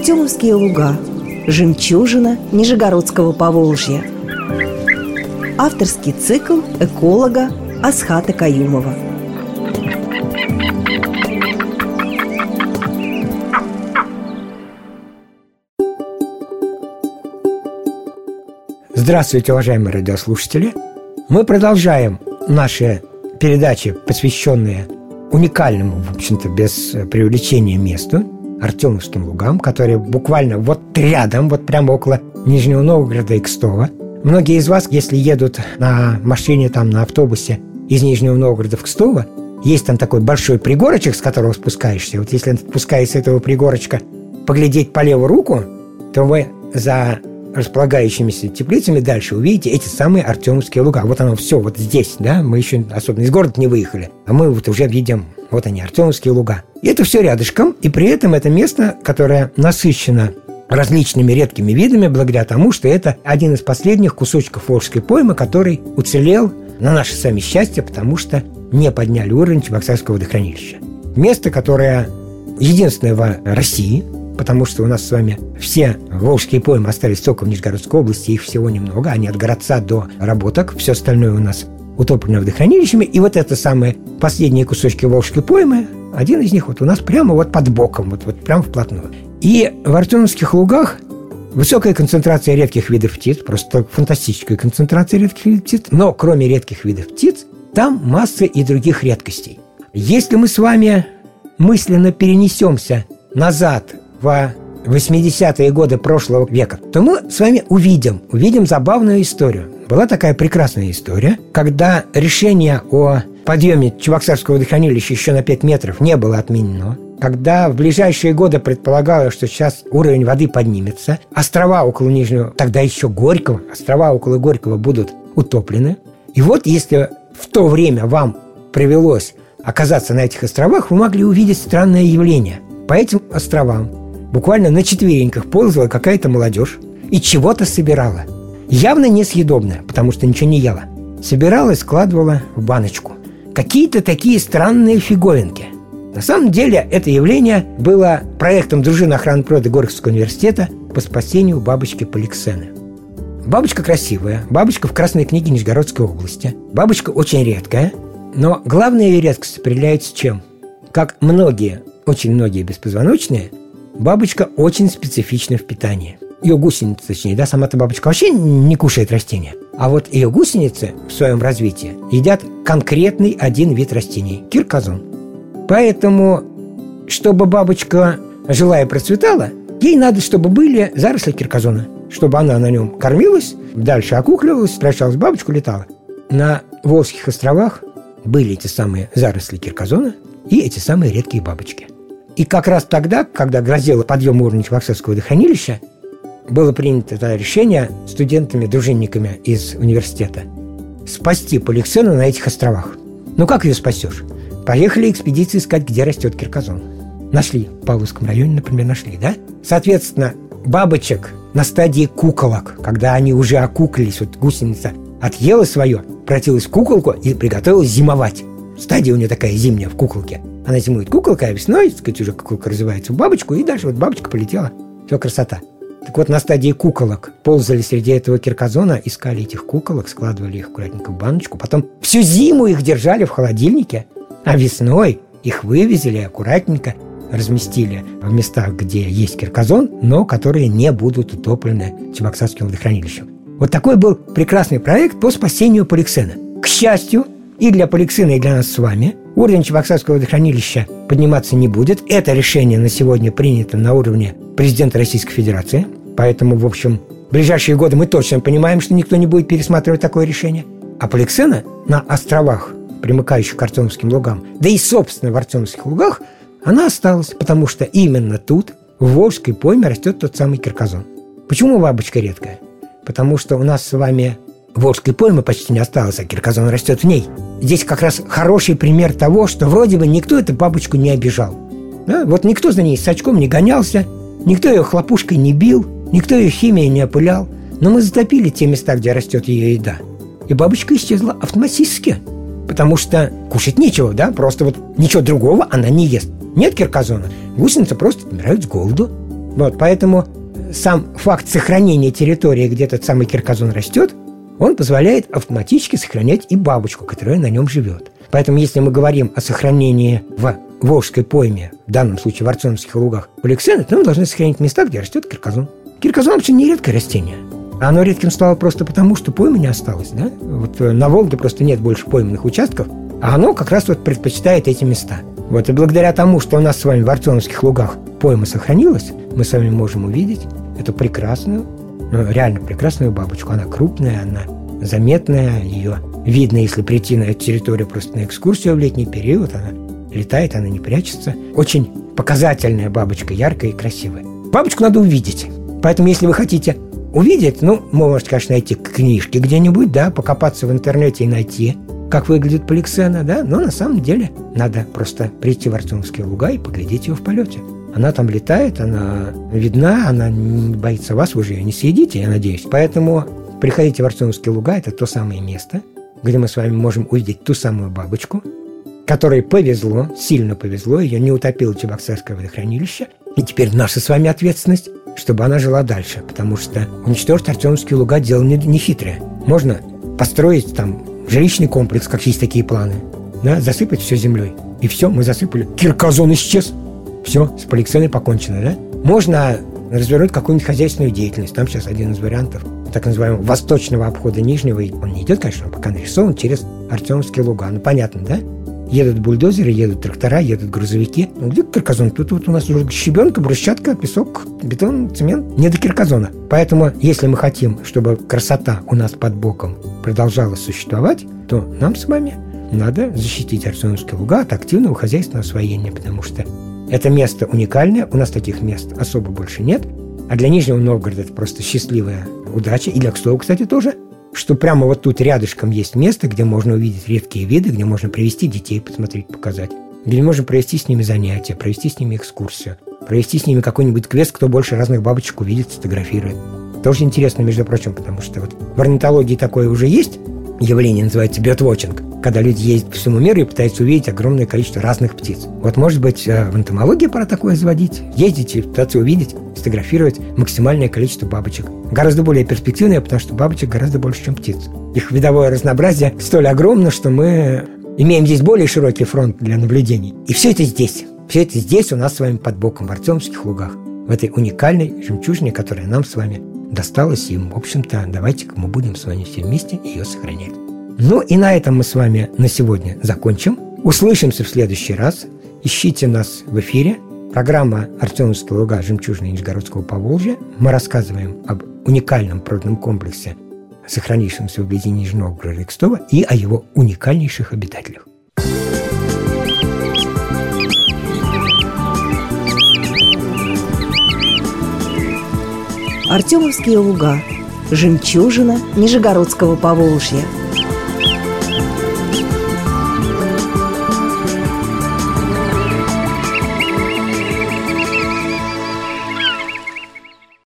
Артемовские луга. Жемчужина Нижегородского Поволжья. Авторский цикл эколога Асхата Каюмова. Здравствуйте, уважаемые радиослушатели! Мы продолжаем наши передачи, посвященные уникальному, в общем-то, без преувеличения месту, Артемовским лугам, которые буквально вот рядом, вот прямо около Нижнего Новгорода и Кстова. Многие из вас, если едут на машине, там, на автобусе из Нижнего Новгорода в Кстово, есть там такой большой пригорочек, с которого спускаешься. Вот если спускаясь с этого пригорочка поглядеть по левую руку, то вы за располагающимися теплицами дальше увидите эти самые Артемовские луга. Вот оно все вот здесь, да, мы еще особенно из города не выехали, а мы вот уже видим, вот они, Артемовские луга. И это все рядышком, и при этом это место, которое насыщено различными редкими видами благодаря тому, что это один из последних кусочков Волжской поймы, который уцелел на наше сами счастье, потому что не подняли уровень Чебоксарского водохранилища. Место, которое единственное в России – потому что у нас с вами все волжские поймы остались только в Нижегородской области, их всего немного, они от городца до работок, все остальное у нас утоплено водохранилищами, и вот это самые последние кусочки волжской поймы, один из них вот у нас прямо вот под боком, вот, вот прямо вплотную. И в Артемовских лугах Высокая концентрация редких видов птиц, просто фантастическая концентрация редких видов птиц, но кроме редких видов птиц, там масса и других редкостей. Если мы с вами мысленно перенесемся назад в 80-е годы прошлого века, то мы с вами увидим, увидим забавную историю. Была такая прекрасная история, когда решение о подъеме Чебоксарского водохранилища еще на 5 метров не было отменено, когда в ближайшие годы предполагалось, что сейчас уровень воды поднимется, острова около Нижнего, тогда еще Горького, острова около Горького будут утоплены. И вот если в то время вам привелось оказаться на этих островах, вы могли увидеть странное явление. По этим островам буквально на четвереньках ползала какая-то молодежь и чего-то собирала. Явно несъедобное, потому что ничего не ела. Собирала и складывала в баночку. Какие-то такие странные фиговинки. На самом деле это явление было проектом дружины охраны природы Горьковского университета по спасению бабочки Поликсены. Бабочка красивая, бабочка в Красной книге Нижегородской области. Бабочка очень редкая, но главная ее редкость определяется чем? Как многие, очень многие беспозвоночные, Бабочка очень специфична в питании. Ее гусеница, точнее, да, сама-то бабочка вообще не кушает растения. А вот ее гусеницы в своем развитии едят конкретный один вид растений – кирказон. Поэтому, чтобы бабочка жила и процветала, ей надо, чтобы были заросли кирказона. Чтобы она на нем кормилась, дальше окукливалась, прощалась в бабочку, летала. На Волжских островах были эти самые заросли кирказона и эти самые редкие бабочки – и как раз тогда, когда грозило подъем уровня Чебоксарского водохранилища, было принято это решение студентами-дружинниками из университета спасти Поликсену на этих островах. Ну как ее спасешь? Поехали экспедиции искать, где растет кирказон. Нашли. В Павловском районе, например, нашли, да? Соответственно, бабочек на стадии куколок, когда они уже окуклились, вот гусеница отъела свое, превратилась в куколку и приготовилась зимовать. Стадия у нее такая зимняя в куколке. Она зимует куколка, а весной, так сказать, уже куколка развивается в бабочку, и дальше вот бабочка полетела. Все, красота. Так вот, на стадии куколок ползали среди этого кирказона, искали этих куколок, складывали их аккуратненько в баночку, потом всю зиму их держали в холодильнике, а весной их вывезли аккуратненько разместили в местах, где есть кирказон, но которые не будут утоплены Чебоксарским водохранилищем. Вот такой был прекрасный проект по спасению Поликсена. К счастью, и для Поликсена, и для нас с вами – Уровень Чебоксарского водохранилища подниматься не будет. Это решение на сегодня принято на уровне президента Российской Федерации. Поэтому, в общем, в ближайшие годы мы точно понимаем, что никто не будет пересматривать такое решение. А Поликсена на островах, примыкающих к Артемовским лугам, да и, собственно, в Артемовских лугах, она осталась, потому что именно тут, в Волжской пойме, растет тот самый кирказон. Почему бабочка редкая? Потому что у нас с вами Волжской поймы почти не осталось, а кирказон растет в ней. Здесь как раз хороший пример того, что вроде бы никто эту бабочку не обижал. Да? Вот никто за ней с очком не гонялся, никто ее хлопушкой не бил, никто ее химией не опылял. Но мы затопили те места, где растет ее еда. И бабочка исчезла автоматически. Потому что кушать нечего, да? Просто вот ничего другого она не ест. Нет кирказона. Гусеницы просто умирают с голоду. Вот, поэтому сам факт сохранения территории, где этот самый кирказон растет, он позволяет автоматически сохранять и бабочку, которая на нем живет. Поэтому если мы говорим о сохранении в Волжской пойме, в данном случае в Арцоновских лугах, поликсена, то мы должны сохранить места, где растет кирказон. Кирказон вообще не редкое растение. Оно редким стало просто потому, что поймы не осталось. Да? Вот э, на Волге просто нет больше пойменных участков, а оно как раз вот предпочитает эти места. Вот и благодаря тому, что у нас с вами в Артемовских лугах пойма сохранилась, мы с вами можем увидеть эту прекрасную, ну, реально прекрасную бабочку. Она крупная, она заметная, ее видно, если прийти на эту территорию просто на экскурсию в летний период, она летает, она не прячется. Очень показательная бабочка, яркая и красивая. Бабочку надо увидеть. Поэтому, если вы хотите увидеть, ну, вы можете, конечно, найти книжки где-нибудь, да, покопаться в интернете и найти, как выглядит поликсена, да, но на самом деле надо просто прийти в Артемовские луга и поглядеть ее в полете. Она там летает, она видна, она не боится вас, вы же ее не съедите, я надеюсь. Поэтому приходите в Артемовские луга, это то самое место, где мы с вами можем увидеть ту самую бабочку, которой повезло, сильно повезло, ее не утопило Чебоксарское водохранилище. И теперь наша с вами ответственность, чтобы она жила дальше, потому что уничтожить Артемовские луга дело не, не. Можно построить там жилищный комплекс, как есть такие планы, да, засыпать все землей. И все, мы засыпали. Кирказон исчез. Все, с поликсеной покончено, да? Можно развернуть какую-нибудь хозяйственную деятельность. Там сейчас один из вариантов так называемого восточного обхода Нижнего. Он не идет, конечно, он пока нарисован через Артемовские луга. Ну, понятно, да? Едут бульдозеры, едут трактора, едут грузовики. Ну, где карказон? Тут вот у нас уже щебенка, брусчатка, песок, бетон, цемент. Не до кирказона. Поэтому, если мы хотим, чтобы красота у нас под боком продолжала существовать, то нам с вами надо защитить Арсеновские луга от активного хозяйственного освоения, потому что это место уникальное, у нас таких мест особо больше нет, а для Нижнего Новгорода это просто счастливая удача, и для Кстова, кстати, тоже – что прямо вот тут рядышком есть место, где можно увидеть редкие виды, где можно привести детей, посмотреть, показать, где можно провести с ними занятия, провести с ними экскурсию, провести с ними какой-нибудь квест, кто больше разных бабочек увидит, сфотографирует. Тоже интересно, между прочим, потому что вот в орнитологии такое уже есть, явление называется биотвотчинг, когда люди ездят по всему миру и пытаются увидеть огромное количество разных птиц. Вот, может быть, э, в энтомологии пора такое заводить. Ездите, пытаться увидеть, сфотографировать максимальное количество бабочек. Гораздо более перспективное, потому что бабочек гораздо больше, чем птиц. Их видовое разнообразие столь огромно, что мы имеем здесь более широкий фронт для наблюдений. И все это здесь. Все это здесь у нас с вами под боком в Артемских лугах. В этой уникальной жемчужине, которая нам с вами досталась. И, в общем-то, давайте-ка мы будем с вами все вместе ее сохранять. Ну и на этом мы с вами на сегодня закончим. Услышимся в следующий раз. Ищите нас в эфире. Программа «Артемовская луга. Жемчужина Нижегородского Поволжья». Мы рассказываем об уникальном природном комплексе, сохранившемся вблизи Нижнего Новгорода и о его уникальнейших обитателях. Артемовские луга. Жемчужина Нижегородского Поволжья –